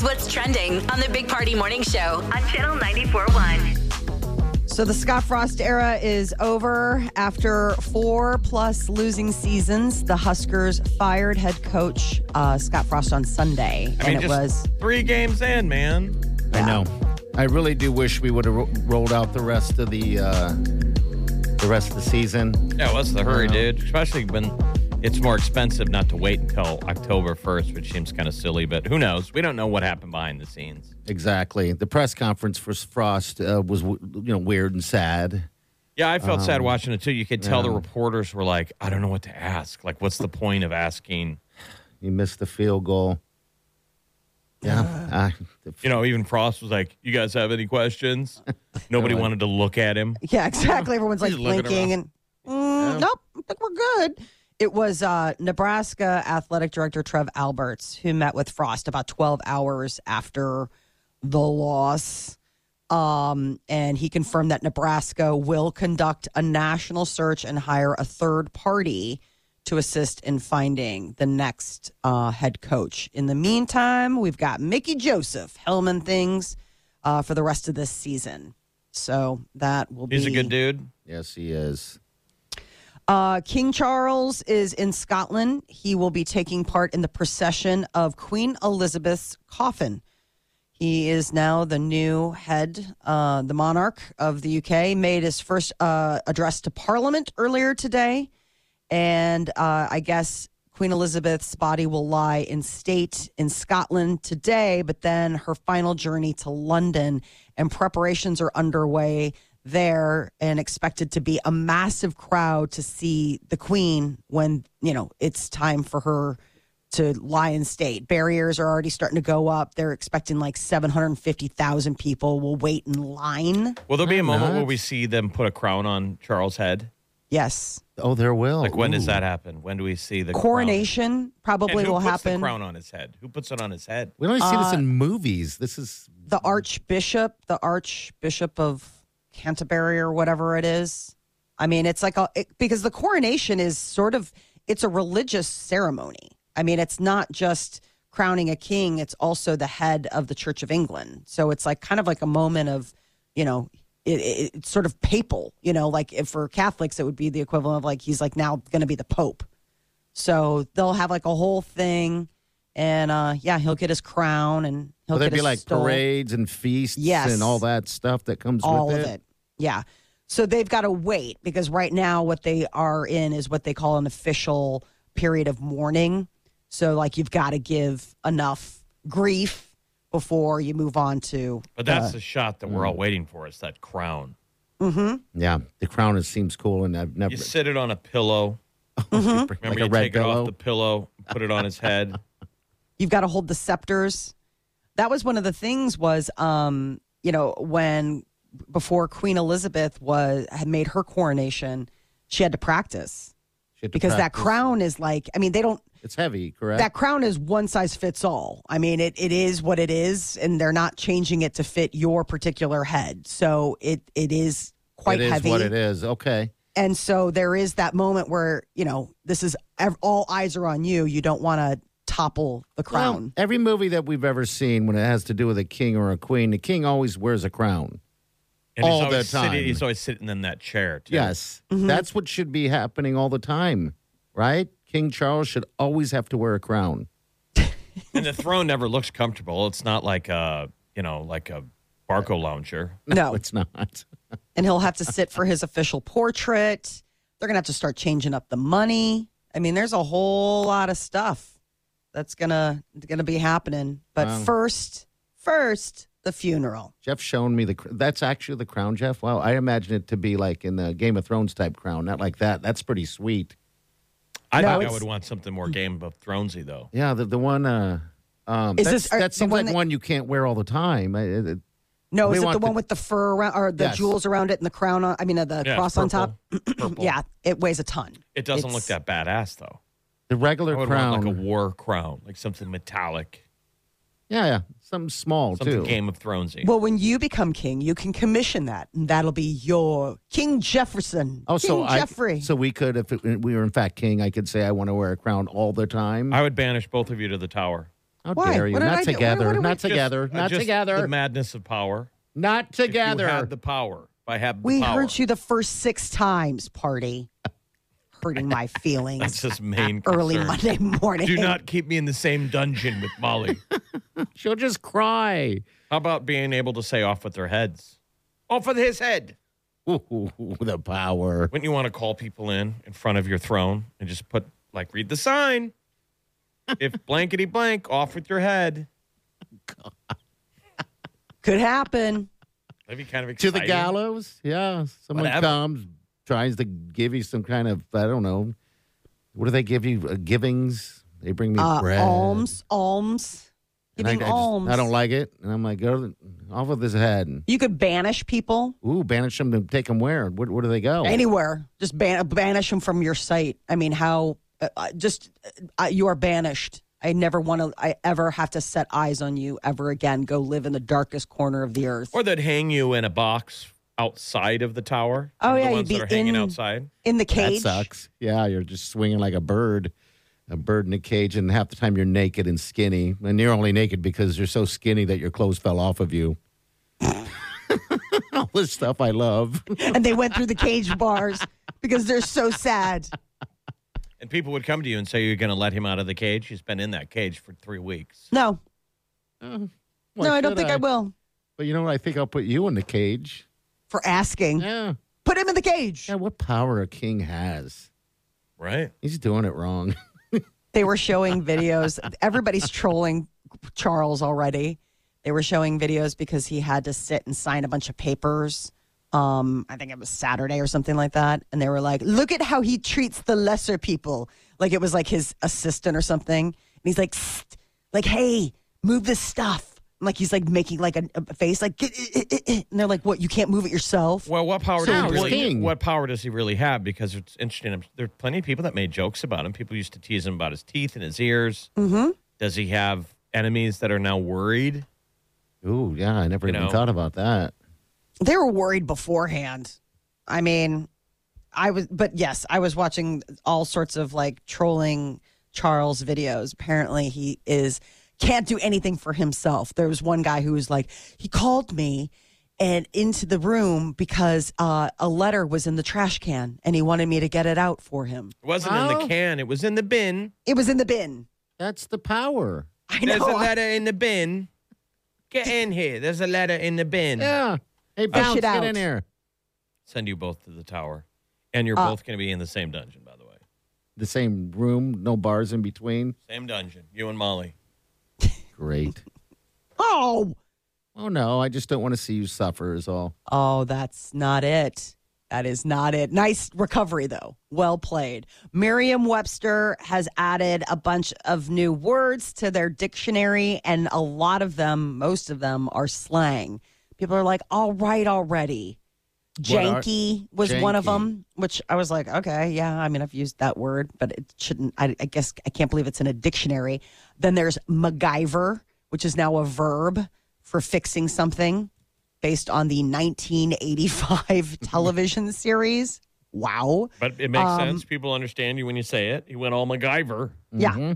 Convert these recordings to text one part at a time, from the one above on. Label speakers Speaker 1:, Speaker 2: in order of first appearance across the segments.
Speaker 1: Here's what's trending on the Big Party Morning Show on Channel 94.1.
Speaker 2: So the Scott Frost era is over after four plus losing seasons. The Huskers fired head coach uh, Scott Frost on Sunday,
Speaker 3: I
Speaker 2: and it
Speaker 3: just
Speaker 2: was
Speaker 3: three games in, man.
Speaker 4: I know. I really do wish we would have ro- rolled out the rest of the uh, the rest of the season.
Speaker 3: Yeah, what's the hurry, dude? Especially when it's more expensive not to wait until October 1st, which seems kind of silly, but who knows? We don't know what happened behind the scenes.
Speaker 4: Exactly. The press conference for Frost uh, was you know weird and sad.
Speaker 3: Yeah, I felt sad
Speaker 4: Um,
Speaker 3: watching it too. You could tell the reporters were like, I don't know what to ask. Like, what's the point of asking?
Speaker 4: He missed the field goal. Yeah, uh,
Speaker 3: You know, even Frost was like, You guys have any questions? Nobody
Speaker 4: Really?
Speaker 3: wanted to look at him.
Speaker 2: yeah, exactly. Everyone's like blinking and mm, nope, I think we're good. It was uh, Nebraska athletic director Trev Alberts who met with Frost about 12 hours after the loss. Um, and he confirmed that Nebraska will conduct a national search and hire a third party to assist in finding the next uh, head coach. In the meantime, we've got Mickey Joseph helming things uh, for the rest of this season. So that will
Speaker 3: He's
Speaker 2: be He's
Speaker 3: a good dude.
Speaker 4: yes, he is.
Speaker 2: Uh, King Charles is in Scotland. He will be taking part in the procession of Queen Elizabeth's coffin. He is now the new head, uh, the monarch of the UK. Made his first uh, address to Parliament earlier today, and uh, I guess Queen Elizabeth's body will lie in state in Scotland today. But then her final journey to London, and preparations are underway there, and expected to be a massive crowd to see the Queen when you know it's time for her to lie in state. Barriers are already starting to go up. They're expecting like 750,000 people will wait in line.
Speaker 3: Will there be a moment where we see them put a crown on Charles' head?
Speaker 2: Yes.
Speaker 4: Oh, there will.
Speaker 3: Like, when does
Speaker 4: Ooh.
Speaker 3: that happen? When do we see the crown?
Speaker 2: Coronation
Speaker 3: And
Speaker 2: probably
Speaker 3: who
Speaker 2: will
Speaker 3: puts
Speaker 2: happen.
Speaker 3: the crown on his head? Who puts it on his head?
Speaker 4: We only see
Speaker 2: Uh,
Speaker 4: this in movies. This is
Speaker 2: The Archbishop, the Archbishop of Canterbury or whatever it is. I mean, it's like a it, because the coronation is sort of it's a religious ceremony. I mean, it's not just crowning a king, it's also the head of the Church of England. So it's like kind of like a moment of, you know, it, it, it's sort of papal, you know, like if for Catholics, it would be the equivalent of like he's like now going to be the Pope. So they'll have like a whole thing. And uh, yeah, he'll get his crown and he'll
Speaker 4: will there
Speaker 2: get
Speaker 4: be like
Speaker 2: stole
Speaker 4: parades and feasts
Speaker 2: Yes.
Speaker 4: and all that stuff that comes
Speaker 2: all
Speaker 4: with it?
Speaker 2: All of it. Yeah. So they've got to wait because right now what they are in is what they call an official period of mourning. So like you've got to give enough grief before you move on to.
Speaker 3: But that's
Speaker 2: uh,
Speaker 3: the shot that we're all waiting for. Is that crown?
Speaker 4: Yeah, the crown is, seems cool, and I've never
Speaker 3: You sit it on a pillow.
Speaker 2: Mm-hmm.
Speaker 3: Remember,
Speaker 4: like
Speaker 3: you
Speaker 4: a red
Speaker 3: take it
Speaker 4: pillow.
Speaker 3: off the pillow, put it on his head.
Speaker 2: you've got to hold the scepters. That was one of the things was um, you know, when before Queen Elizabeth was had made her coronation, she had to practice
Speaker 4: She had to
Speaker 2: because that crown is like I mean, they don't
Speaker 4: It's heavy, correct?
Speaker 2: that crown is one size fits all. I mean, it, it is what it is, and they're not changing it to fit your particular head. So it it is quite
Speaker 4: It is
Speaker 2: heavy.
Speaker 4: what it is. Okay.
Speaker 2: And so there is that moment where you know this is all eyes are on you. You don't want to topple the
Speaker 4: Well,
Speaker 2: crown.
Speaker 4: every movie that we've ever seen, when it has to do with a king or a queen, the king always wears a crown.
Speaker 3: And he's
Speaker 4: All the
Speaker 3: always sitting-
Speaker 4: time.
Speaker 3: he's always sitting in that chair. Too.
Speaker 4: Yes,
Speaker 2: Mm-hmm.
Speaker 4: that's what should be happening all the time, right? King Charles should always have to wear a crown.
Speaker 3: And the throne never looks comfortable. It's not like a you know like a Barcalounger.
Speaker 2: no,
Speaker 4: It's not.
Speaker 2: and he'll have to sit for his official portrait. They're gonna have to start changing up the money. I mean, there's a whole lot of stuff that's gonna gonna be happening. But
Speaker 4: Wow.
Speaker 2: first, first the funeral.
Speaker 4: Jeff shown me the. That's actually the crown, Jeff. Wow, I imagine it to be like in the Game of Thrones type crown, not like that. That's pretty sweet.
Speaker 3: I
Speaker 2: No,
Speaker 3: think I would want something more Game of Thronesy though.
Speaker 4: Yeah, the the one. Uh, um,
Speaker 2: Is
Speaker 4: that's,
Speaker 2: this- are-
Speaker 4: that
Speaker 2: the
Speaker 4: seems
Speaker 2: one
Speaker 4: like
Speaker 2: that-
Speaker 4: one you can't wear all the time. I- it- it-
Speaker 2: No, is it the one
Speaker 4: the-
Speaker 2: with the fur around or the
Speaker 4: Yes.
Speaker 2: jewels around it and the crown on? I mean, uh, the
Speaker 3: Yeah,
Speaker 2: cross on top.
Speaker 3: purple. Purple.
Speaker 2: Yeah, it weighs a ton.
Speaker 3: It doesn't look that badass though.
Speaker 4: The
Speaker 3: I
Speaker 4: regular
Speaker 3: would
Speaker 4: crown.
Speaker 3: want like a war crown, like something metallic,
Speaker 4: yeah, yeah, something small
Speaker 3: something
Speaker 4: too.
Speaker 3: Game of Thronesy.
Speaker 2: Well, when you become king, you can commission that, and that'll be your King Jefferson.
Speaker 4: Oh,
Speaker 2: King
Speaker 4: so I so we could, if it, we were in fact king, I could say I want to wear a crown all the time.
Speaker 3: I would banish both of you to the tower.
Speaker 4: How
Speaker 2: Why?
Speaker 4: dare you? Not
Speaker 2: I do? What-
Speaker 4: together.
Speaker 2: what
Speaker 4: Not together.
Speaker 3: Just- uh,
Speaker 4: not
Speaker 3: just
Speaker 4: together.
Speaker 3: The madness of power.
Speaker 4: not
Speaker 3: If you
Speaker 4: together.
Speaker 3: had the power. If I had the
Speaker 2: we
Speaker 3: power.
Speaker 2: heard you the first six times, party. Hurting my feelings.
Speaker 3: That's his main
Speaker 2: early
Speaker 3: concern.
Speaker 2: Monday morning.
Speaker 3: Do not keep me in the same dungeon with Molly.
Speaker 4: She'll just cry.
Speaker 3: How about being able to say off with their heads? Off with his head.
Speaker 4: Ooh, the power.
Speaker 3: Wouldn't you want to call people in in front of your throne and just put like read the sign? if blankety blank, off with your head.
Speaker 2: Could happen.
Speaker 3: That'd be kind of
Speaker 4: To the gallows. Yeah. Someone
Speaker 3: Whatever.
Speaker 4: comes, tries to give you some kind of, I don't know. What do they give you? Uh, givings? They bring me
Speaker 2: Uh,
Speaker 4: bread.
Speaker 2: alms, alms,
Speaker 4: And I,
Speaker 2: giving
Speaker 4: I just-
Speaker 2: alms.
Speaker 4: I don't like it. And I'm like, go off with his head.
Speaker 2: You could banish people
Speaker 4: Ooh, banish them to take them where? Where, where do they go?
Speaker 2: anywhere. Just ban- banish them from your site. I mean, how? Uh, uh, just uh, you are banished. I never want to. I ever have to set eyes on you ever again. Go live in the darkest corner of the earth.
Speaker 3: Or they'd hang you in a box outside of the tower.
Speaker 2: Oh,
Speaker 3: the
Speaker 2: yeah, you'd
Speaker 3: ones
Speaker 2: be
Speaker 3: that are hanging
Speaker 2: in-
Speaker 3: outside.
Speaker 2: in the cage.
Speaker 4: that sucks. Yeah, you're just swinging like a bird, a bird in a cage, and half the time you're naked and skinny, and you're only naked because you're so skinny that your clothes fell off of you. All this stuff I love.
Speaker 2: and they went through the cage bars because they're so sad.
Speaker 3: And people would come to you and say, You're going to let him out of the cage? He's been in that cage for three weeks.
Speaker 2: No, uh,
Speaker 4: Why
Speaker 2: no, I don't
Speaker 4: should
Speaker 2: think I will.
Speaker 4: But you know what? I think I'll put you in the cage.
Speaker 2: For asking,
Speaker 4: Yeah.
Speaker 2: put him in the cage.
Speaker 4: Yeah, what power a king has.
Speaker 3: Right?
Speaker 4: He's doing it wrong.
Speaker 2: They were showing videos. Everybody's trolling Charles already. They were showing videos because he had to sit and sign a bunch of papers. Um, I think it was Saturday or something like that. And they were like, look at how he treats the lesser people. Like it was like his assistant or something. And he's like, like, hey, move this stuff. And like he's like making like a, a face like, "Get it, it, it, it." and they're like, what? You can't move it yourself?
Speaker 3: Well, what power
Speaker 4: So
Speaker 3: does
Speaker 4: he's
Speaker 3: he really?
Speaker 4: king.
Speaker 3: What power does he really have? Because it's interesting. There are plenty of people that made jokes about him. People used to tease him about his teeth and his ears.
Speaker 2: Mm-hmm.
Speaker 3: Does he have enemies that are now worried?
Speaker 4: Ooh, yeah, I never
Speaker 3: You
Speaker 4: even
Speaker 3: know.
Speaker 4: thought about that.
Speaker 2: they were worried beforehand. I mean, I was, but yes, I was watching all sorts of like trolling Charles videos. Apparently, he is can't do anything for himself. There was one guy who was like, he called me and into the room because uh, a letter was in the trash can and he wanted me to get it out for him.
Speaker 3: It wasn't in the can. It was in the bin.
Speaker 2: It was in the bin.
Speaker 4: That's the power.
Speaker 2: I
Speaker 3: There's
Speaker 2: know.
Speaker 3: a letter in the bin. Get in here. There's a letter in the bin.
Speaker 4: Yeah. Hey, bounce,
Speaker 2: it
Speaker 4: get
Speaker 2: out.
Speaker 4: in here.
Speaker 3: Send you both to the tower. And you're
Speaker 2: Uh,
Speaker 3: both going to be in the same dungeon, by the way.
Speaker 4: The same room, no bars in between.
Speaker 3: Same dungeon. You and Molly.
Speaker 4: Great.
Speaker 2: Oh,
Speaker 4: oh no, I just don't want to see you suffer. Is all.
Speaker 2: Oh, that's not it. That is not it. Nice recovery, though. Well played. Merriam Webster has added a bunch of new words to their dictionary, and a lot of them, most of them, are slang. People are like, all right, already.
Speaker 4: What are-
Speaker 2: Janky was one of them, which I was like, okay, yeah. I mean, I've used that word, but it shouldn't. I, I guess I can't believe it's in a dictionary. Then there's MacGyver, which is now a verb for fixing something based on the 1985 television series. Wow.
Speaker 3: But it makes
Speaker 2: Um,
Speaker 3: sense. People understand you when you say it. He went all MacGyver.
Speaker 2: Yeah.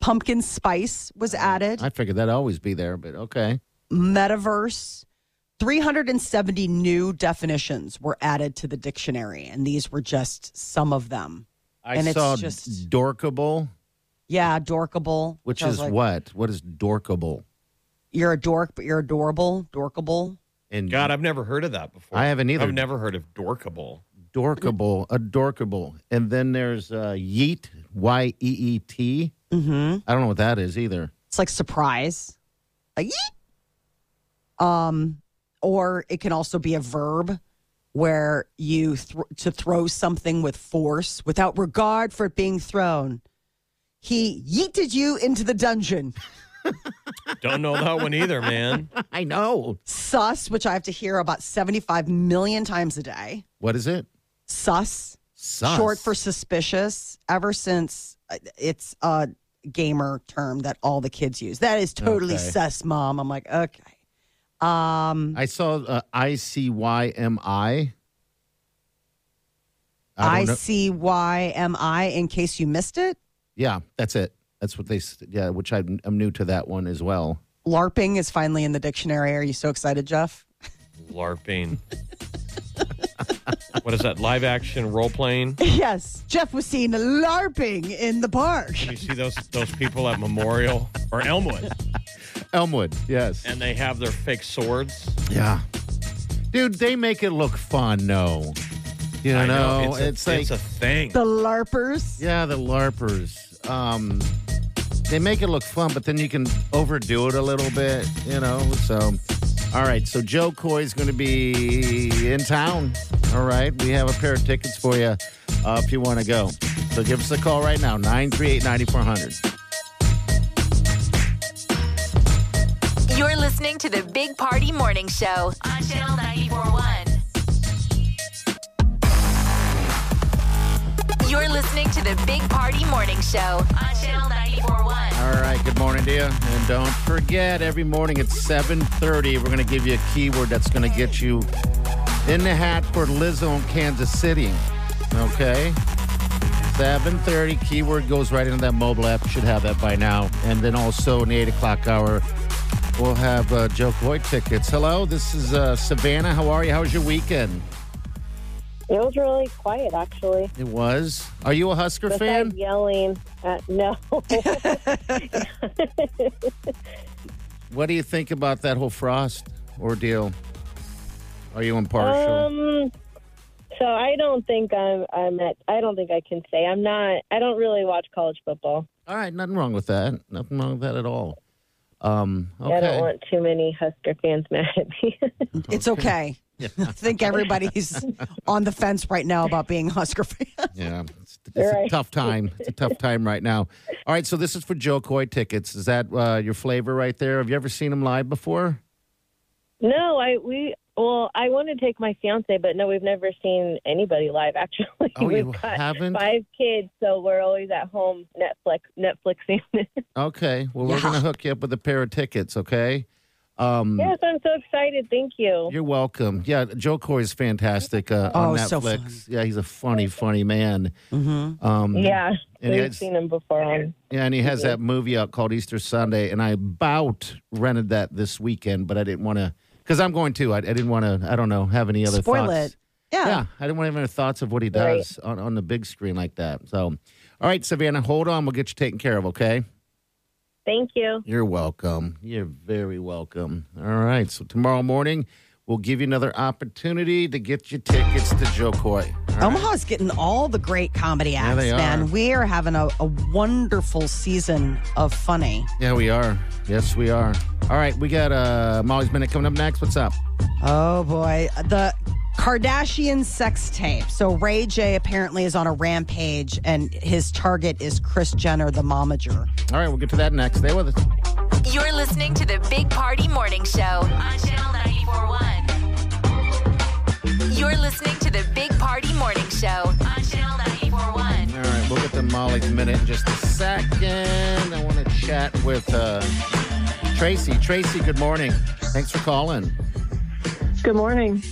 Speaker 2: Pumpkin spice was added.
Speaker 4: I figured that'd always be there, but okay.
Speaker 2: Metaverse. 370 new definitions were added to the dictionary, and these were just some of them.
Speaker 4: I
Speaker 2: And it's
Speaker 4: saw
Speaker 2: just-
Speaker 4: dorkable,
Speaker 2: Yeah, dorkable.
Speaker 4: which is
Speaker 2: like,
Speaker 4: what? What is dorkable?
Speaker 2: You're a dork, but you're adorable. Dorkable.
Speaker 4: And
Speaker 3: God, I've never heard of that before.
Speaker 4: I haven't either.
Speaker 3: I've never heard of dorkable.
Speaker 4: dorkable, adorkable, and then there's uh, yeet, y e e t.
Speaker 2: Mm-hmm.
Speaker 4: I don't know what that is either.
Speaker 2: It's like surprise. Like, yeet. Um, or it can also be a verb where you th- to throw something with force without regard for it being thrown. He yeeted you into the dungeon.
Speaker 3: Don't know that one either, man.
Speaker 4: I know.
Speaker 2: Sus, which I have to hear about 75 million times a day.
Speaker 4: What is it?
Speaker 2: Sus,
Speaker 4: Sus.
Speaker 2: short for suspicious, ever since uh, it's a gamer term that all the kids use. That is totally
Speaker 4: Okay.
Speaker 2: sus, mom. I'm like, okay. Um,
Speaker 4: I saw uh, I C Y M I.
Speaker 2: I
Speaker 4: don't know-
Speaker 2: C Y M I. In case you missed it,
Speaker 4: Yeah, that's it. That's what they. s- Yeah, which I'm, I'm new to that one as well.
Speaker 2: LARPing is finally in the dictionary. Are you so excited, Jeff?
Speaker 3: LARPing. what is that? Live action role playing?
Speaker 2: yes, Jeff was seen LARPing in the park.
Speaker 3: Can You see those those people at Memorial or Elmwood,
Speaker 4: Elmwood, yes.
Speaker 3: and they have their fake swords.
Speaker 4: Yeah. Dude, they make it look fun, no. You
Speaker 3: I
Speaker 4: know,
Speaker 3: it's, a,
Speaker 4: it's like
Speaker 3: it's a thing.
Speaker 2: The LARPers.
Speaker 4: yeah, the LARPers. Um they make it look fun, but then you can overdo it a little bit, you know. So all right, so Jo Koy's going to be in town. All right, we have a pair of tickets for you uh, if you want to go. So give us a call right now, 938 9400.
Speaker 1: You're listening to the Big Party Morning Show on Channel 941. You're listening to the Big Party Morning Show on Channel 941.
Speaker 4: All right, good morning to you. And don't forget, every morning at 7.30, we're going to give you a keyword that's going to get you in the hat for Lizzo in Kansas City. Okay? 7.30, keyword goes right into that mobile app. Should have that by now. And then also in the 8 o'clock hour, we'll have uh, Jo Koy tickets. Hello, this is uh, Savannah. How are you? How was your weekend?
Speaker 5: It was really quiet, actually.
Speaker 4: It was. Are you a Husker
Speaker 5: Besides
Speaker 4: fan?
Speaker 5: yelling at no.
Speaker 4: What do you think about that whole Frost ordeal? Are you impartial?
Speaker 5: um. So I don't think I'm. I'm at. I don't think I can say I'm not. I don't really watch college football.
Speaker 4: All right, nothing wrong with that. Nothing wrong with that at all. Um, okay.
Speaker 5: I don't want too many Husker fans mad at me.
Speaker 2: It's okay. I think everybody's on the fence right now about being Husker fan.
Speaker 4: yeah, it's, it's a tough time. It's a tough time right now. All right, so this is for Jo Koy tickets. Is that uh, your flavor right there? Have you ever seen him live before?
Speaker 5: no, I we. Well, I want to take my fiance, but no, we've never seen anybody live. Actually,
Speaker 4: Oh,
Speaker 5: we've
Speaker 4: you
Speaker 5: got
Speaker 4: haven't?
Speaker 5: five kids, so we're always at home Netflix Netflixing.
Speaker 4: Okay, well, we're going to hook you up with a pair of tickets, okay? Um,
Speaker 5: yes, I'm so excited. Thank you.
Speaker 4: You're welcome. Yeah, Jo Koy is fantastic uh,
Speaker 2: Oh,
Speaker 4: on
Speaker 2: so
Speaker 4: Netflix.
Speaker 2: fun.
Speaker 4: yeah, he's a funny, funny man.
Speaker 2: Mm-hmm.
Speaker 4: Um,
Speaker 5: Yeah,
Speaker 4: And
Speaker 5: we've
Speaker 4: it's-
Speaker 5: seen him before on
Speaker 4: Yeah, and he has that movie out called Easter Sunday, and I about rented that this weekend, but I didn't want to because I'm going to. I, I didn't want to. I don't know. Have any other
Speaker 2: Spoil
Speaker 4: thoughts?
Speaker 2: it. Yeah.
Speaker 4: Yeah, I didn't want to have any thoughts of what he
Speaker 5: Right.
Speaker 4: does on, on the big screen like that. So, all right, Savannah, hold on. We'll get you taken care of. Okay.
Speaker 5: Thank you.
Speaker 4: You're welcome. You're very welcome. All right. So tomorrow morning, we'll give you another opportunity to get your tickets to Jo Koy. All right?
Speaker 2: Omaha's getting all the great comedy acts,
Speaker 4: they are.
Speaker 2: man. We are having a, a wonderful season of funny.
Speaker 4: Yeah, we are. Yes, we are. All right, we got uh, Molly's Minute coming up next. What's up?
Speaker 2: Oh boy, the Kardashian sex tape. So Ray J apparently is on a rampage, and his target is Kris Jenner, the momager.
Speaker 4: All right, we'll get to that next. Stay with us.
Speaker 1: You're listening to the Big Party Morning Show on Channel 941. You're listening to the Big Party Morning Show on Channel 941.
Speaker 4: All right, we'll get to Molly's Minute in just a second. I want to chat with uh, Tracy. Tracy, good morning. Thanks for calling.
Speaker 5: Good morning.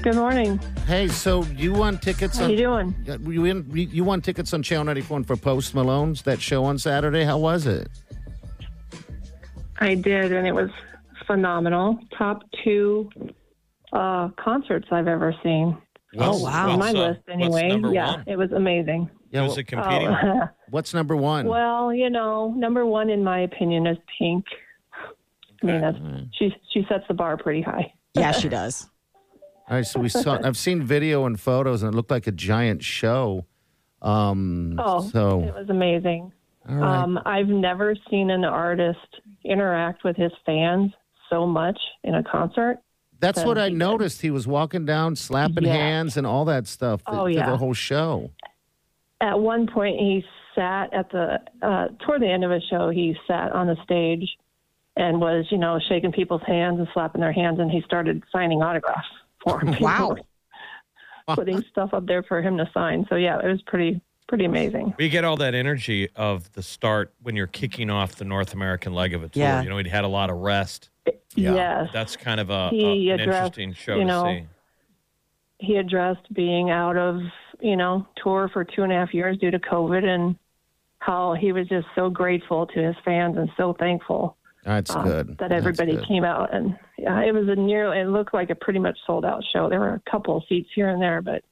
Speaker 5: Good morning.
Speaker 4: Hey, so you want tickets
Speaker 5: How
Speaker 4: on?
Speaker 5: you doing?
Speaker 4: You in, you won tickets on Channel 94 for Post Malone's that show on Saturday. How was it?
Speaker 6: I did, and it was phenomenal. Top two uh, concerts I've ever seen.
Speaker 3: What's-
Speaker 2: Oh, wow.
Speaker 6: On my
Speaker 3: uh,
Speaker 6: list, anyway. Yeah,
Speaker 3: one?
Speaker 6: it was amazing.
Speaker 4: Yeah,
Speaker 3: Who's
Speaker 4: well,
Speaker 3: it competing with?
Speaker 6: Oh,
Speaker 4: what's number one?
Speaker 6: well, you know, number one in my opinion is Pink. I mean, that's she. She sets the bar pretty high.
Speaker 2: Yeah, she does.
Speaker 4: All right, so we saw. I've seen video and photos, and it looked like a giant show. Um,
Speaker 6: Oh, it was amazing.
Speaker 4: all right.
Speaker 6: Um, I've never seen an artist interact with his fans so much in a concert.
Speaker 4: That's
Speaker 6: than
Speaker 4: what I
Speaker 6: did.
Speaker 4: noticed. He was walking down, slapping
Speaker 6: Yeah.
Speaker 4: hands and all that stuff
Speaker 6: Oh, yeah.
Speaker 4: the whole show.
Speaker 6: At one point, he sat at the uh, toward the end of his show. He sat on the stage and was, you know, shaking people's hands and slapping their hands, and he started signing autographs for. People
Speaker 2: Wow.
Speaker 6: Putting stuff up there for him to sign. So yeah, it was pretty pretty amazing.
Speaker 3: We get all that energy of the start when you're kicking off the North American leg of a tour.
Speaker 2: Yeah.
Speaker 3: You know, he'd had a lot of rest.
Speaker 6: Yes,
Speaker 3: That's kind of a, a- an
Speaker 6: addressed,
Speaker 3: interesting show
Speaker 6: you
Speaker 3: to
Speaker 6: know,
Speaker 3: see.
Speaker 6: he addressed being out of you know tour for two and a half years due to COVID and how he was just so grateful to his fans and so thankful
Speaker 4: That's
Speaker 6: uh,
Speaker 4: good.
Speaker 6: that everybody
Speaker 4: good.
Speaker 6: came out and yeah, it was a near. It looked like a pretty much sold out show. There were a couple of seats here and there, but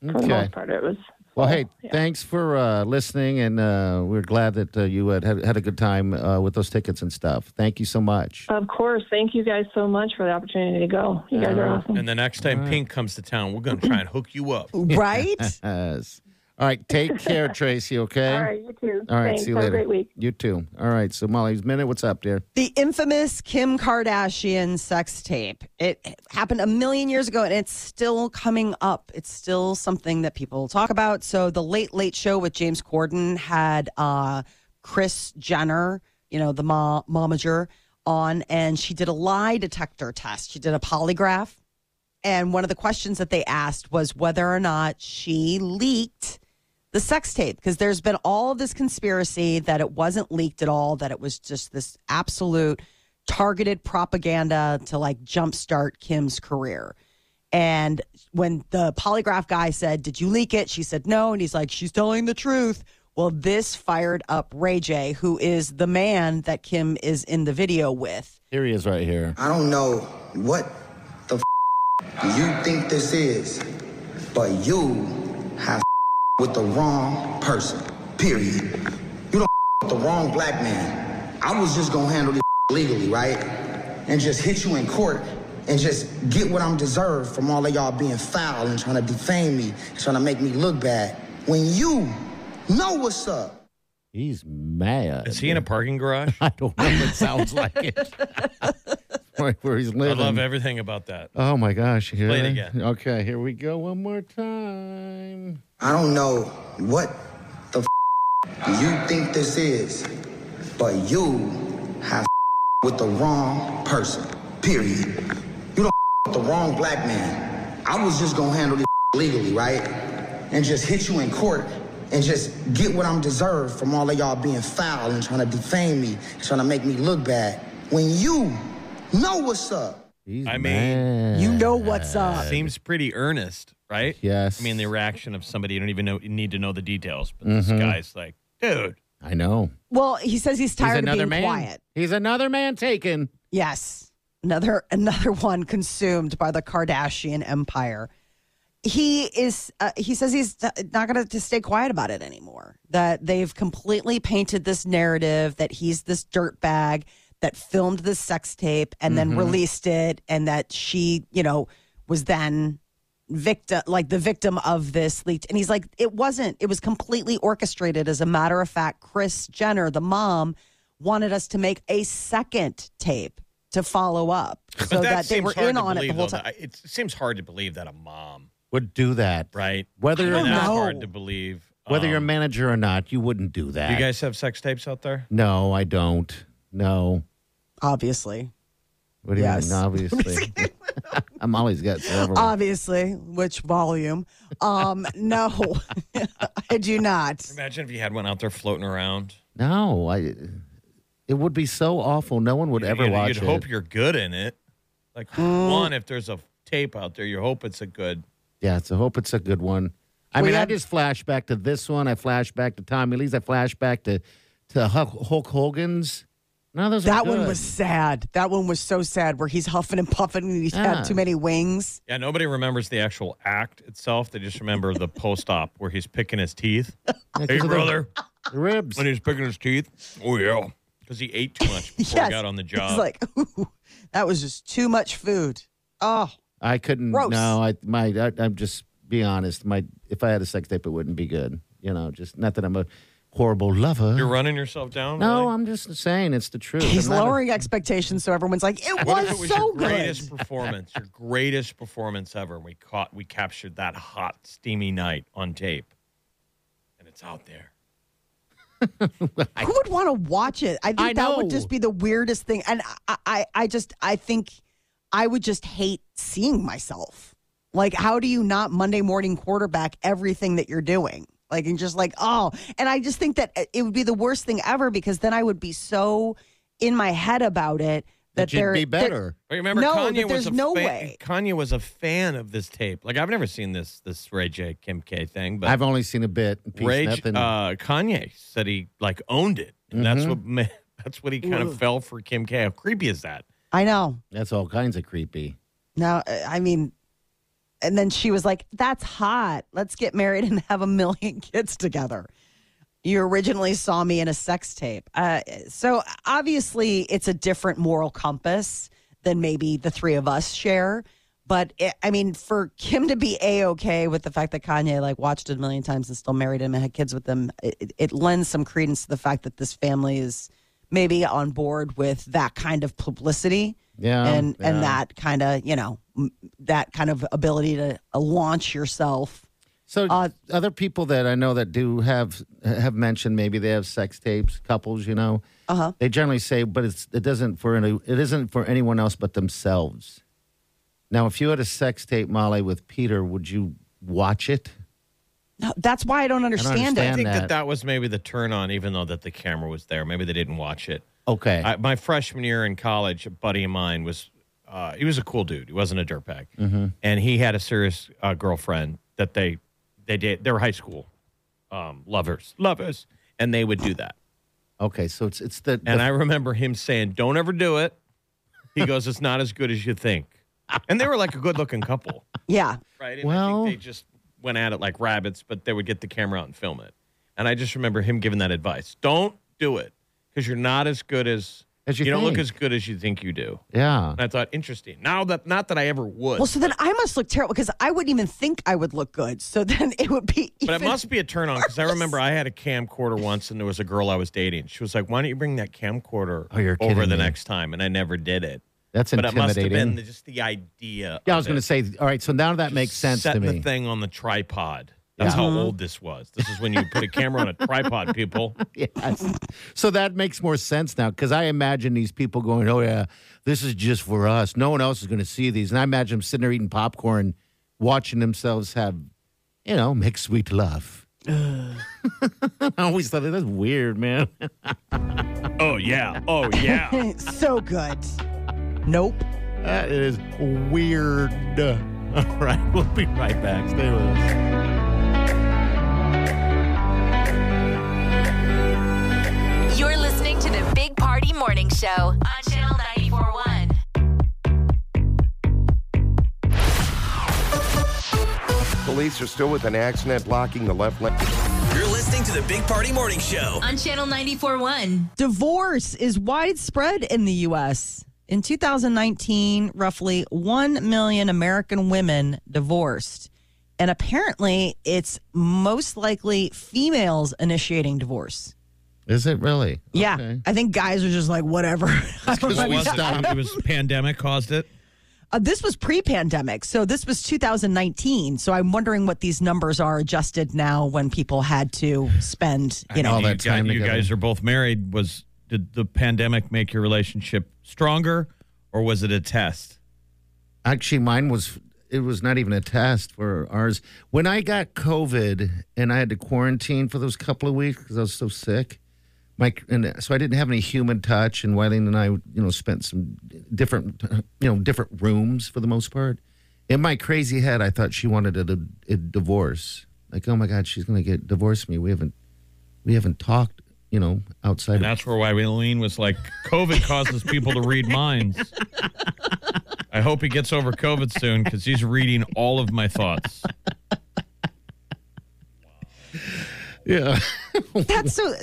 Speaker 6: for the most part, it was.
Speaker 4: Well, hey,
Speaker 6: Yeah.
Speaker 4: thanks for uh, listening, and uh, we're glad that uh, you had, had had a good time uh, with those tickets and stuff. Thank you so much.
Speaker 6: Of course, thank you guys so much for the opportunity to go. You guys are awesome.
Speaker 3: And the next time Pink comes to town, we're going to try and hook you up.
Speaker 2: Right?
Speaker 4: Yes. All right, take care, Tracy. Okay.
Speaker 6: All right, you too.
Speaker 4: All right,
Speaker 6: Thanks.
Speaker 4: see you
Speaker 6: Have
Speaker 4: later.
Speaker 6: a great week.
Speaker 4: You too. All right, so Molly's minute. What's up, dear?
Speaker 2: The infamous Kim Kardashian sex tape. It happened a million years ago and it's still coming up. It's still something that people talk about. So the Late Late Show with James Corden had uh, Kris Jenner, you know, the ma- momager, on, and she did a lie detector test. She did a polygraph. And one of the questions that they asked was whether or not she leaked the sex tape because there's been all of this conspiracy that it wasn't leaked at all, that it was just this absolute targeted propaganda to like jumpstart Kim's career. And when the polygraph guy said, Did you leak it? She said, No. And he's like, She's telling the truth. Well, this fired up Ray J, who is the man that Kim is in the video with.
Speaker 4: Here he is, right here.
Speaker 7: I don't know what the f- you think this is, but you have with the wrong person. Period. You don't with the wrong black man. I was just gonna handle this legally, right? And just hit you in court and just get what I'm deserved from all of y'all being foul and trying to defame me, trying to make me look bad. When you know what's up.
Speaker 4: He's mad.
Speaker 3: Is he in a parking garage?
Speaker 4: I don't know. It sounds like it. Right where he's living.
Speaker 3: I
Speaker 4: living.
Speaker 3: love everything about that.
Speaker 4: Oh my gosh! Here,
Speaker 3: Play it again.
Speaker 4: Okay, here we go. One more time.
Speaker 7: I don't know what the f- you think this is, but you have with the wrong person. Period. You don't with the wrong black man. I was just gonna handle this legally, right? And just hit you in court and just get what I'm deserved from all of y'all being foul and trying to defame me, trying to make me look bad. When you know what's up.
Speaker 4: He's
Speaker 3: I mean,
Speaker 4: mad.
Speaker 2: You know what's up.
Speaker 3: Seems pretty earnest, right?
Speaker 4: Yes.
Speaker 3: I mean, the reaction of somebody you don't even know you need to know the details, but this guy's like, dude,
Speaker 4: I know.
Speaker 2: Well, he says he's
Speaker 4: He's
Speaker 2: tired of
Speaker 4: another
Speaker 2: being
Speaker 4: man.
Speaker 2: quiet.
Speaker 4: He's another man taken.
Speaker 2: Yes. Another another one consumed by the Kardashian empire. He is uh, he says he's not going to stay quiet about it anymore. That they've completely painted this narrative that he's this dirtbag that filmed this sex tape and then released it and that she, you know, was then victim like the victim of this leaked and he's like it wasn't it was completely orchestrated as a matter of fact Kris Jenner the mom wanted us to make a second tape to follow up so
Speaker 3: that,
Speaker 2: that they were in
Speaker 3: to
Speaker 2: on it the whole
Speaker 3: though.
Speaker 2: time
Speaker 3: It seems hard to believe that a mom,
Speaker 4: Would do that.
Speaker 3: right?
Speaker 4: Whether
Speaker 3: I
Speaker 4: or
Speaker 3: mean, that's
Speaker 2: know.
Speaker 3: hard to believe.
Speaker 4: Whether you're a
Speaker 3: Um,
Speaker 4: manager or not, you wouldn't do that.
Speaker 3: do you guys have sex tapes out there?
Speaker 4: No, I don't. No.
Speaker 2: obviously
Speaker 4: What do you
Speaker 2: Yes.
Speaker 4: mean? Obviously. I'm always got several.
Speaker 2: obviously which volume um no I do not
Speaker 3: Imagine if you had one out there floating around.
Speaker 4: no, I. It would be so awful. No one would ever
Speaker 3: you'd,
Speaker 4: watch
Speaker 3: You'd
Speaker 4: it.
Speaker 3: hope you're good in it. Like
Speaker 2: Mm.
Speaker 3: one, if there's a tape out there, you hope it's a good.
Speaker 4: Yeah, so hope it's a good one. I
Speaker 2: We
Speaker 4: mean, I
Speaker 2: had-
Speaker 4: just flash back to this one. I flash back to Tommy Lee's. I flash back to to Hulk, Hulk Hogan's. No, those
Speaker 2: that
Speaker 4: are
Speaker 2: one was sad that one was so sad where he's huffing and puffing and he's
Speaker 4: Yeah.
Speaker 2: had too ah. many wings
Speaker 3: Yeah, nobody remembers the actual act itself. They just remember the post op where he's picking his teeth.
Speaker 4: Yeah, 'cause
Speaker 3: hey, brother,
Speaker 4: the ribs.
Speaker 3: when he's picking his teeth. Oh yeah, because he ate too much before
Speaker 2: yes
Speaker 3: he got on the job.
Speaker 2: he's like Ooh, that was just too much food oh
Speaker 4: I couldn't.
Speaker 2: Gross.
Speaker 4: No, I my I, I'm just be honest. My if I had a sex tape, it wouldn't be good. You know, just not that I'm a horrible lover.
Speaker 3: You're running yourself down.
Speaker 4: no,
Speaker 3: really?
Speaker 4: I'm just saying it's the truth.
Speaker 2: He's
Speaker 4: I'm not a-
Speaker 2: lowering expectations so everyone's like, it
Speaker 3: What
Speaker 2: was,
Speaker 3: if it was
Speaker 2: so
Speaker 3: your
Speaker 2: good.
Speaker 3: greatest performance, your greatest performance ever? We caught, we captured that hot, steamy night on tape, and it's out there.
Speaker 2: Who would want to watch it? I think
Speaker 4: I
Speaker 2: that would just be the weirdest thing. And I, I, I just, I think I would just hate seeing myself. Like, how do you not Monday morning quarterback everything that you're doing? Like, and just like, oh, and I just think that it would be the worst thing ever because then I would be so in my head about it that,
Speaker 4: That you'd be better.
Speaker 3: But remember,
Speaker 2: No,
Speaker 3: Kanye
Speaker 2: that
Speaker 3: was
Speaker 2: there's
Speaker 3: a
Speaker 2: no
Speaker 3: fan,
Speaker 2: way.
Speaker 3: Kanye was a fan of this tape. Like I've never seen this this Ray J Kim K thing, but
Speaker 4: I've only seen a bit.
Speaker 3: Ray
Speaker 4: nothing.
Speaker 3: uh, Kanye said he like owned it, and that's
Speaker 4: Mhm.
Speaker 3: what ma- that's what he kind of fell for Kim K. How creepy is that?
Speaker 2: I know.
Speaker 4: That's all kinds of creepy.
Speaker 2: Now, I mean, and then she was like, "That's hot. Let's get married and have a million kids together." You originally saw me in a sex tape, uh, so obviously it's a different moral compass than maybe the three of us share. But it, I mean, for Kim to be a okay with the fact that Kanye like watched it a million times and still married him and had kids with him, it, it lends some credence to the fact that this family is maybe on board with that kind of publicity
Speaker 4: Yeah,
Speaker 2: and
Speaker 4: yeah.
Speaker 2: and that kind of you know that kind of ability to uh, launch yourself.
Speaker 4: So
Speaker 2: Uh,
Speaker 4: other people that I know that do have have mentioned maybe they have sex tapes, couples, you know.
Speaker 2: Uh-huh.
Speaker 4: They generally say, but it's it doesn't for any it isn't for anyone else but themselves. Now, if you had a sex tape, Molly, with Peter, would you watch it?
Speaker 2: No, that's why I don't understand, it.
Speaker 3: I
Speaker 4: understand
Speaker 3: think that.
Speaker 4: that.
Speaker 3: that was maybe the turn on, even though that the camera was there. Maybe they didn't watch it.
Speaker 4: Okay.
Speaker 3: I, my freshman year in college, a buddy of mine was, uh, he was a cool dude. He wasn't a dirtbag,
Speaker 4: Mm-hmm.
Speaker 3: and he had a serious uh, girlfriend that they they did. They were high school um, lovers, lovers, and they would do that.
Speaker 4: okay, so it's it's the,
Speaker 3: And I remember him saying, "Don't ever do it." He goes, "It's not as good as you think." And they were like a good-looking couple,
Speaker 2: Yeah,
Speaker 3: right? And I
Speaker 4: Well-
Speaker 3: think they just went at it like rabbits, but they would get the camera out and film it. And I just remember him giving that advice: "Don't do it because you're not as good as."
Speaker 4: As you
Speaker 3: don't look as good as you think you do.
Speaker 4: yeah.
Speaker 3: And I thought, interesting. Now that not that I ever would,
Speaker 2: well, so then I must look terrible because I wouldn't even think I would look good. So then it would be.
Speaker 3: but it must be a turn on because I remember I had a camcorder once, and there was a girl I was dating. She was like, "Why don't you bring that camcorder
Speaker 4: Oh, you're
Speaker 3: over the
Speaker 4: me.
Speaker 3: next time?" And I never did it.
Speaker 4: That's
Speaker 3: But it must have
Speaker 4: intimidating.
Speaker 3: been the, just the idea.
Speaker 4: yeah, I was going to say. All right, so now that makes sense to
Speaker 3: Setting
Speaker 4: me.
Speaker 3: the thing on the tripod. That's how uh-huh. old this was. This is when you put a camera on a tripod, people.
Speaker 4: Yes. So that makes more sense now because I imagine these people going, "Oh yeah, this is just for us. No one else is going to see these." And I imagine them sitting there eating popcorn, watching themselves have, you know, make sweet love. I always thought that that's weird, man.
Speaker 3: Oh yeah. Oh yeah.
Speaker 2: so good. Nope.
Speaker 4: that is weird. All right, we'll be right back. Stay with us.
Speaker 1: You're listening to the Big Party Morning Show on Channel 941.
Speaker 8: Police are still with an accident blocking the left lane.
Speaker 9: You're listening to the Big Party Morning Show.
Speaker 1: On Channel 941.
Speaker 2: Divorce is widespread in the U.S. In 2019, roughly 1 million American women divorced. And apparently, it's most likely females initiating divorce.
Speaker 4: Is it really?
Speaker 2: Yeah.
Speaker 4: Okay.
Speaker 2: I think guys are just like, whatever. I don't
Speaker 3: What
Speaker 2: know.
Speaker 3: was it? It was pandemic caused it.
Speaker 2: Uh, this was pre pandemic. So this was 2019. So I'm wondering what these numbers are adjusted now when people had to spend, you know.
Speaker 4: all
Speaker 3: you,
Speaker 4: that time
Speaker 3: guys, you guys are both married. Was did the pandemic make your relationship stronger, or was it a test?
Speaker 4: Actually, mine was. It was not even a test for ours. When I got COVID and I had to quarantine for those couple of weeks because I was so sick, my and so I didn't have any human touch. And Wileen and I, you know, spent some different, you know, different rooms for the most part. In my crazy head, I thought she wanted a, a divorce. Like, oh my God, she's going to get divorce me. We haven't, we haven't talked, you know, outside.
Speaker 3: And
Speaker 4: of
Speaker 3: that's where Wileen was like, COVID causes people to read minds. I hope he gets over COVID soon because he's reading all of my thoughts.
Speaker 4: yeah.
Speaker 2: That's so.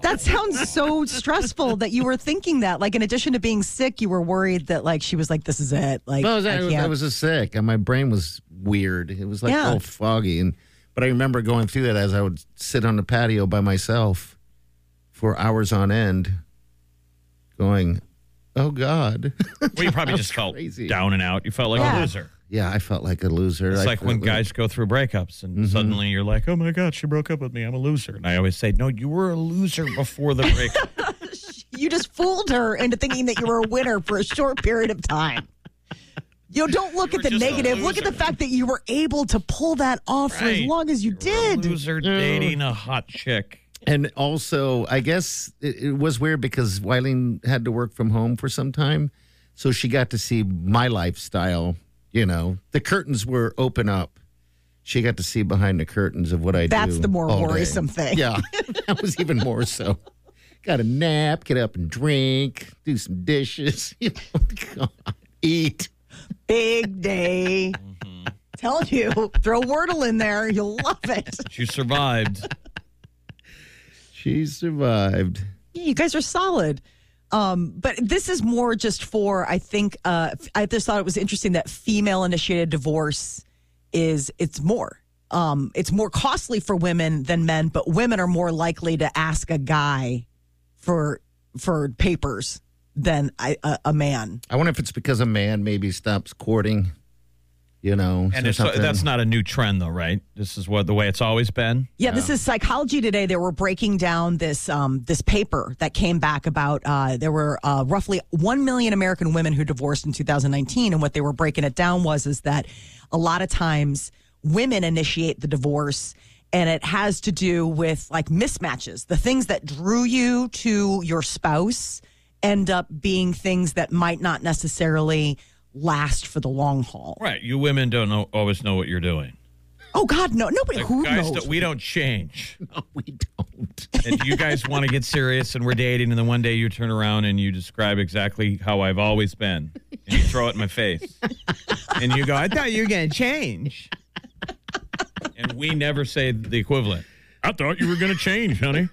Speaker 2: That sounds so stressful that you were thinking that. Like, in addition to being sick, you were worried that like she was like, "This is it." Like,
Speaker 4: Well, I was,
Speaker 2: I
Speaker 4: I, was,
Speaker 2: can't.
Speaker 4: I was just sick, and my brain was weird. It was like
Speaker 2: Yeah.
Speaker 4: all foggy, and but I remember going through that as I would sit on the patio by myself. For hours on end, going, "Oh God."
Speaker 3: Well, you probably just felt
Speaker 4: crazy.
Speaker 3: down and out. You felt like
Speaker 2: Yeah.
Speaker 3: a loser.
Speaker 4: Yeah, I felt like a loser.
Speaker 3: It's
Speaker 4: I
Speaker 3: like when
Speaker 4: felt
Speaker 3: guys go through breakups and
Speaker 4: Mm-hmm.
Speaker 3: suddenly you're like, oh my God, she broke up with me. I'm a loser. And I always say, no, you were a loser before the breakup.
Speaker 2: You just fooled her into thinking that you were a winner for a short period of time. You know, don't look
Speaker 3: You
Speaker 2: at the negative. Look at the fact that you were able to pull that off for as long as you
Speaker 3: You were a
Speaker 2: did.
Speaker 3: loser dating a hot chick.
Speaker 4: And also, I guess it, it was weird because Wileen had to work from home for some time. So she got to see my lifestyle. You know, the curtains were open up. She got to see behind the curtains of what I do.
Speaker 2: That's the more
Speaker 4: all day.
Speaker 2: worrisome thing.
Speaker 4: Yeah, that was even more so. Got a nap, get up and drink, do some dishes, you know, God, eat.
Speaker 2: Big day.
Speaker 3: Mm-hmm.
Speaker 2: Telling you, throw Wordle in there. You'll love it.
Speaker 3: She survived.
Speaker 4: She survived.
Speaker 2: Yeah, you guys are solid. Um, but this is more just for I think uh, I just thought it was interesting that female initiated divorce is it's more. Um, it's more costly for women than men, but women are more likely to ask a guy for for papers than a, a, a man.
Speaker 4: I wonder if it's because a man maybe stops courting, you know,
Speaker 3: And
Speaker 4: or
Speaker 3: it's, that's not a new trend, though, right? This is what the way it's always been.
Speaker 2: Yeah, this is Psychology Today. They were breaking down this um, this paper that came back about uh, there were uh, roughly one million American women who divorced in 2019, and what they were breaking it down was is that a lot of times women initiate the divorce. And it has to do with like mismatches. The things that drew you to your spouse end up being things that might not necessarily last for the long haul.
Speaker 3: Right. You women don't know, always know what you're doing.
Speaker 2: Oh God, no, nobody
Speaker 3: Like,
Speaker 2: who
Speaker 3: guys,
Speaker 2: knows.
Speaker 3: don't- we don't change.
Speaker 4: No, we don't.
Speaker 3: and you guys want to get serious and we're dating and then one day you turn around and you describe exactly how I've always been and you throw it in my face and you go I thought you were going to change and we never say the equivalent I thought you were going to change honey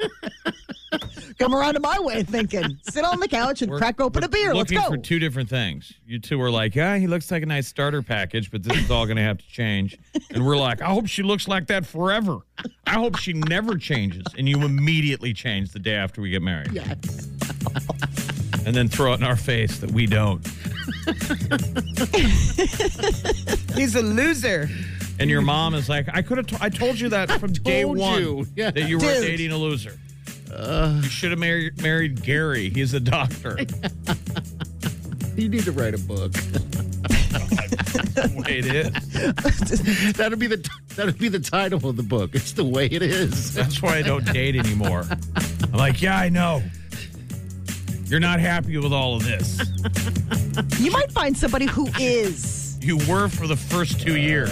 Speaker 2: Come around to my way of thinking. Sit on the couch and
Speaker 3: We're-
Speaker 2: crack open a beer. Let's go.
Speaker 3: looking for two different things you two are like yeah he looks like a nice starter package but this is all going to have to change and we're like I hope she looks like that forever I hope she never changes and you immediately change the day after we get married
Speaker 4: Yes.
Speaker 3: and then throw it in our face that we don't.
Speaker 10: He's a loser.
Speaker 3: And your mom is like, I could have. T- I told you that from day
Speaker 4: told
Speaker 3: one
Speaker 4: you. Yeah.
Speaker 3: that you were
Speaker 2: Dude.
Speaker 3: dating a loser. You should have married married Gary. He's a doctor.
Speaker 4: You need to write a book.
Speaker 3: the way it is.
Speaker 4: that'd be the that'd be the title of the book. It's the way it is.
Speaker 3: That's why I don't date anymore. I'm like, yeah, I know. You're not happy with all of this.
Speaker 2: You might find somebody who is.
Speaker 3: You were for the first two years.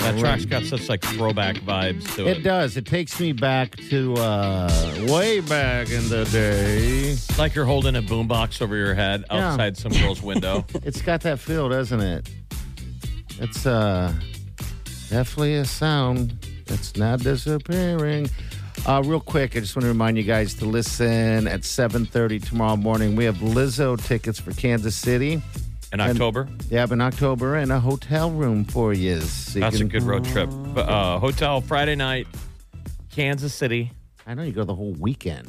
Speaker 3: That track's got such like throwback vibes to
Speaker 4: It
Speaker 3: it.
Speaker 4: does. It takes me back to uh, way back in the day.
Speaker 3: It's like you're holding a boombox over your head
Speaker 4: Yeah.
Speaker 3: outside some girl's window.
Speaker 4: It's got that feel, doesn't it? It's uh, definitely a sound that's not disappearing. Uh, real quick, I just want to remind you guys to listen at 7.30 tomorrow morning. We have Lizzo tickets for Kansas City.
Speaker 3: In
Speaker 4: And-
Speaker 3: October.
Speaker 4: Yeah, in October, and a hotel room for you. So you
Speaker 3: That's a good road trip. Uh, hotel Friday night, Kansas City.
Speaker 4: I know you go the whole weekend.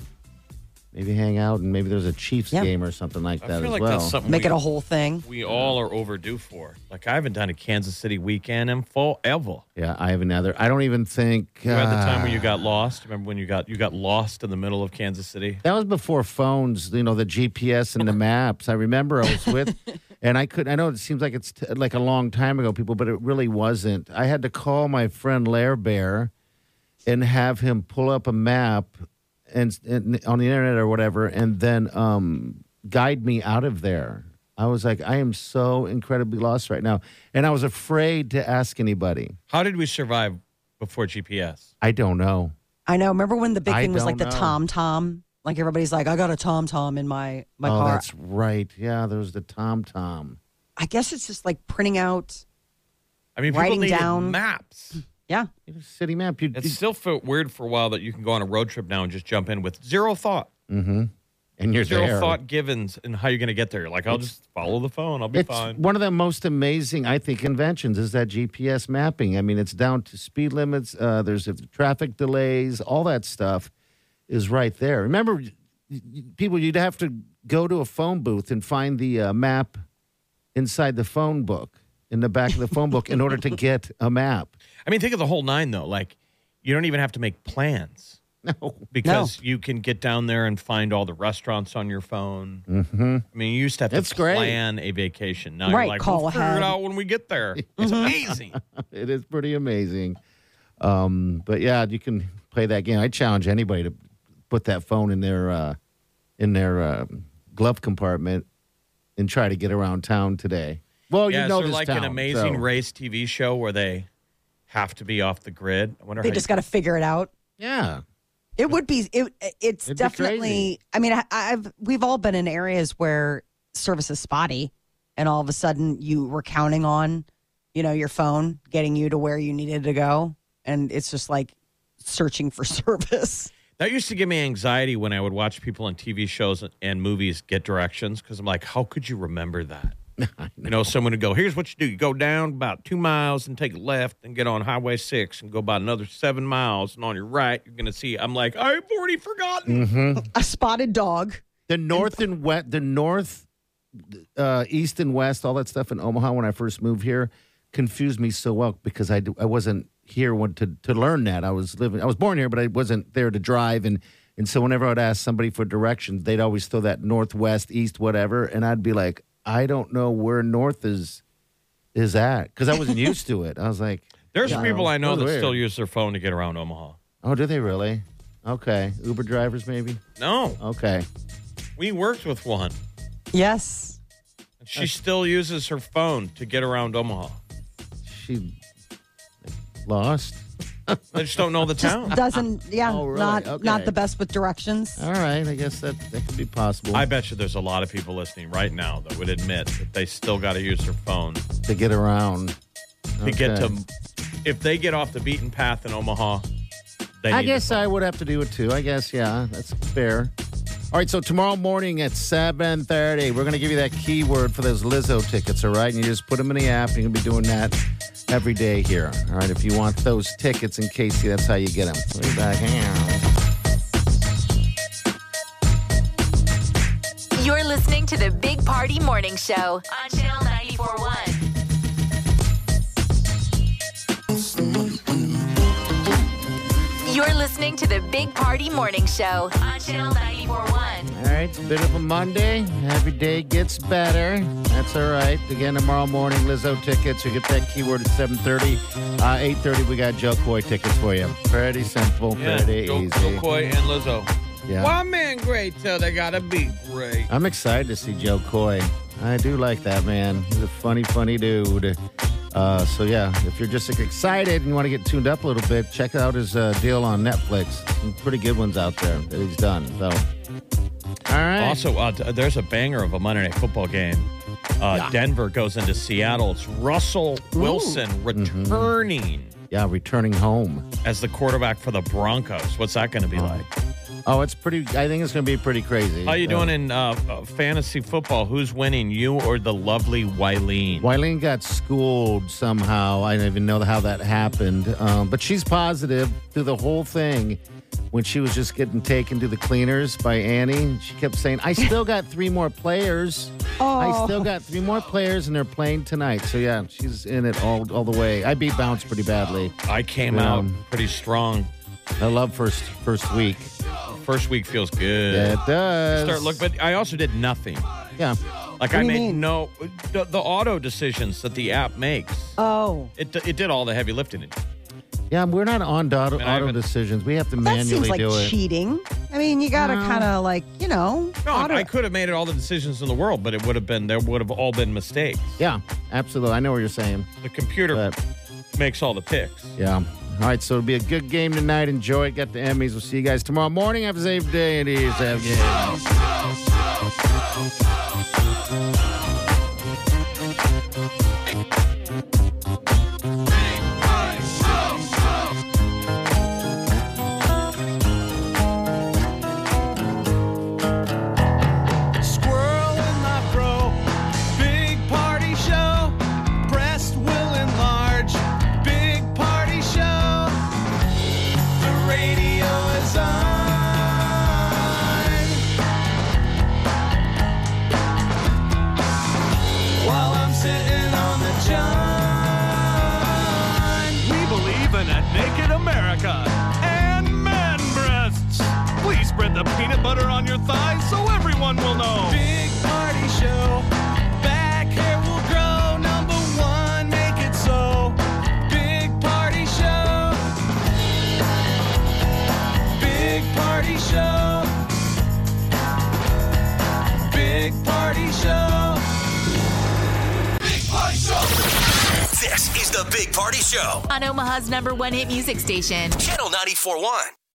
Speaker 4: Maybe hang out, and maybe there's a Chiefs
Speaker 2: Yeah.
Speaker 4: game or something like
Speaker 3: I
Speaker 4: that
Speaker 3: feel
Speaker 4: as
Speaker 3: like
Speaker 4: well.
Speaker 3: that's something
Speaker 2: Make
Speaker 3: we,
Speaker 2: it a whole thing.
Speaker 3: we all are overdue for. Like I haven't done a Kansas City weekend in forever.
Speaker 4: yeah, I haven't either. I don't even think
Speaker 3: You had the time
Speaker 4: uh,
Speaker 3: when you got lost. Remember when you got you got lost in the middle of Kansas City?
Speaker 4: That was before phones, you know, the GPS and the maps. I remember I was with, and I could. I know it seems like it's t- like a long time ago, people, but it really wasn't. I had to call my friend Lair Bear, and have him pull up a map, and, and on the internet or whatever, and then um, guide me out of there. I was like, I am so incredibly lost right now, and I was afraid to ask anybody.
Speaker 3: How did we survive before GPS?
Speaker 4: I don't know.
Speaker 2: I know. Remember when the big
Speaker 4: I
Speaker 2: thing was like the
Speaker 4: know.
Speaker 2: Tom Tom? Like everybody's like, I got a Tom Tom in my my
Speaker 4: oh,
Speaker 2: car.
Speaker 4: that's right. Yeah, there was the Tom Tom.
Speaker 2: I guess it's just like printing out.
Speaker 3: I I mean, people
Speaker 2: writing
Speaker 3: needed
Speaker 2: down
Speaker 3: maps.
Speaker 2: Yeah.
Speaker 4: City map. You,
Speaker 3: It still felt weird for a while that you can go on a road trip now and just jump in with zero thought.
Speaker 4: mm-hmm. And you're
Speaker 3: zero
Speaker 4: there.
Speaker 3: thought givens and how you're going to get there. Like, I'll
Speaker 4: It's-
Speaker 3: just follow the phone. I'll be
Speaker 4: It's
Speaker 3: fine.
Speaker 4: one of the most amazing, I think, inventions is that GPS mapping. I mean, it's down to speed limits. Uh, there's uh, traffic delays, all that stuff is right there. Remember, y- y- people, you'd have to go to a phone booth and find the uh, map inside the phone book, in the back of the phone book, in order to get a map.
Speaker 3: I mean, think of the whole nine, though. Like, you don't even have to make plans.
Speaker 4: No.
Speaker 3: Because you can get down there and find all the restaurants on your phone.
Speaker 4: Mm-hmm.
Speaker 3: I mean, you used to have
Speaker 4: That's
Speaker 3: to
Speaker 4: great.
Speaker 3: plan a vacation. Now
Speaker 2: Right,
Speaker 3: you're like,
Speaker 2: call
Speaker 3: we'll figure
Speaker 2: ahead.
Speaker 3: it out when we get there. It's amazing.
Speaker 4: it is pretty amazing. Um, but yeah, you can play that game. I challenge anybody to put that phone in their uh, in their uh, glove compartment and try to get around town today. Well,
Speaker 3: yeah,
Speaker 4: you know
Speaker 3: is
Speaker 4: this
Speaker 3: like
Speaker 4: town,
Speaker 3: an amazing
Speaker 4: so-
Speaker 3: race TV show where they have to be off the grid. I wonder
Speaker 2: They
Speaker 3: how
Speaker 2: just
Speaker 3: you-
Speaker 2: got to figure it out.
Speaker 4: Yeah,
Speaker 2: It would be. It, it's
Speaker 4: It'd
Speaker 2: definitely. I mean, I, I've we've all been in areas where service is spotty, and all of a sudden you were counting on, you know, your phone getting you to where you needed to go, and it's just like searching for service.
Speaker 3: That used to give me anxiety when I would watch people on TV shows and movies get directions because I'm like, how could you remember that? You know, someone would go, here's what you do. You go down about two miles and take a left and get on Highway 6 and go about another seven miles. And on your right, you're going to see, I'm like, I've already forgotten.
Speaker 4: Mm-hmm.
Speaker 2: A spotted dog.
Speaker 4: the north and west, the north, uh, east and west, all that stuff in Omaha when I first moved here confused me so well because I, d- I wasn't here when, to to learn that. I was living, I was born here, but I wasn't there to drive and. And so whenever I'd ask somebody for directions, they'd always throw that northwest, east, whatever, and I'd be like, I don't know where north is is at because I wasn't used to it. I was like,
Speaker 3: There's
Speaker 4: Yeah.
Speaker 3: people I know
Speaker 4: That
Speaker 3: that
Speaker 4: was
Speaker 3: still use their phone to get around Omaha.
Speaker 4: oh, do they really? Okay, Uber drivers maybe.
Speaker 3: No,
Speaker 4: Okay,
Speaker 3: we worked with one.
Speaker 2: Yes.
Speaker 3: She still uses her phone to get around Omaha.
Speaker 4: she lost.
Speaker 3: I just don't know the town.
Speaker 2: Doesn't. Yeah.
Speaker 4: Oh, really?
Speaker 2: Not
Speaker 4: Okay.
Speaker 2: not the best with directions.
Speaker 4: All right, I guess that that could be possible
Speaker 3: I bet you there's a lot of people listening right now that would admit that they still got to use their phone
Speaker 4: to get around.
Speaker 3: to get
Speaker 4: Okay.
Speaker 3: to. If they get off the beaten path in Omaha, they
Speaker 4: I
Speaker 3: need
Speaker 4: guess I would have to do it too. I guess yeah, that's fair. All right, so tomorrow morning at seven thirty, we're going to give you that keyword for those Lizzo tickets. All right, and you just put them in the app. and You're going to be doing that every day here. All right, if you want those tickets in Casey, that's how you get them. Back here.
Speaker 1: You're listening to the Big Party Morning Show on Channel 941. You're listening to the Big Party Morning Show on Channel 941.
Speaker 4: All right, it's a bit of a Monday. Every day gets better. That's all right. Again, tomorrow morning, Lizzo tickets. You get that keyword at 7.30. Uh, 8.30, we got Jo Koy tickets for you. Pretty simple,
Speaker 3: Yeah,
Speaker 4: pretty
Speaker 3: Joe,
Speaker 4: easy.
Speaker 3: Jo Koy and Lizzo.
Speaker 4: Yeah.
Speaker 3: One man great till they gotta be great.
Speaker 4: I'm excited to see Jo Koy. I do like that man. He's a funny, funny dude. Uh, so yeah, if you're just excited and you want to get tuned up a little bit, check out his uh, deal on Netflix. Some pretty good ones out there that he's done. So, all right.
Speaker 3: Also, uh, there's a banger of a Monday Night Football game. Uh, Denver goes into Seattle. It's Russell Wilson
Speaker 4: Mm-hmm.
Speaker 3: returning
Speaker 4: yeah, returning home.
Speaker 3: as the quarterback for the Broncos. What's that going to be like?
Speaker 4: Oh, it's pretty. I think it's going to be pretty crazy.
Speaker 3: How you
Speaker 4: So-
Speaker 3: doing in uh, uh, fantasy football? Who's winning, you or the lovely Wileen?
Speaker 4: Wileen got schooled somehow. I don't even know how that happened. Um, but she's positive through the whole thing. When she was just getting taken to the cleaners by Annie, she kept saying, I still got three more players. I
Speaker 2: Oh.
Speaker 4: still got three more players, and they're playing tonight. So, yeah, she's in it all, all the way. I beat Bounce pretty badly.
Speaker 3: I came
Speaker 4: Yeah.
Speaker 3: out um, pretty strong.
Speaker 4: I love first first week.
Speaker 3: First week feels good.
Speaker 4: Yeah, it does.
Speaker 3: Start look, but I also did nothing.
Speaker 4: Yeah.
Speaker 3: Like
Speaker 2: What
Speaker 3: I
Speaker 2: do you
Speaker 3: made
Speaker 2: mean?
Speaker 3: no the, the auto decisions that the app makes.
Speaker 2: Oh.
Speaker 3: It it did all the heavy lifting.
Speaker 4: Yeah, we're not on auto,
Speaker 3: mean, I
Speaker 4: auto
Speaker 3: haven't-
Speaker 4: decisions. We have to
Speaker 2: That
Speaker 4: manually
Speaker 2: seems like
Speaker 4: do it.
Speaker 2: cheating. I mean, you got to
Speaker 4: No.
Speaker 2: kind of like, you know,
Speaker 3: No,
Speaker 2: auto-
Speaker 3: I could have made it all the decisions in the world, but it would have been there would have all been mistakes.
Speaker 4: Yeah, absolutely. I know what you're saying.
Speaker 3: The computer
Speaker 4: But
Speaker 3: makes all the picks.
Speaker 4: Yeah. All right, so it'll be a good game tonight. Enjoy it. Got the Emmys. We'll see you guys tomorrow morning. Have a safe day. And ease. Have a good
Speaker 11: sitting
Speaker 1: Omaha's number one hit music station.
Speaker 9: Channel 94.1.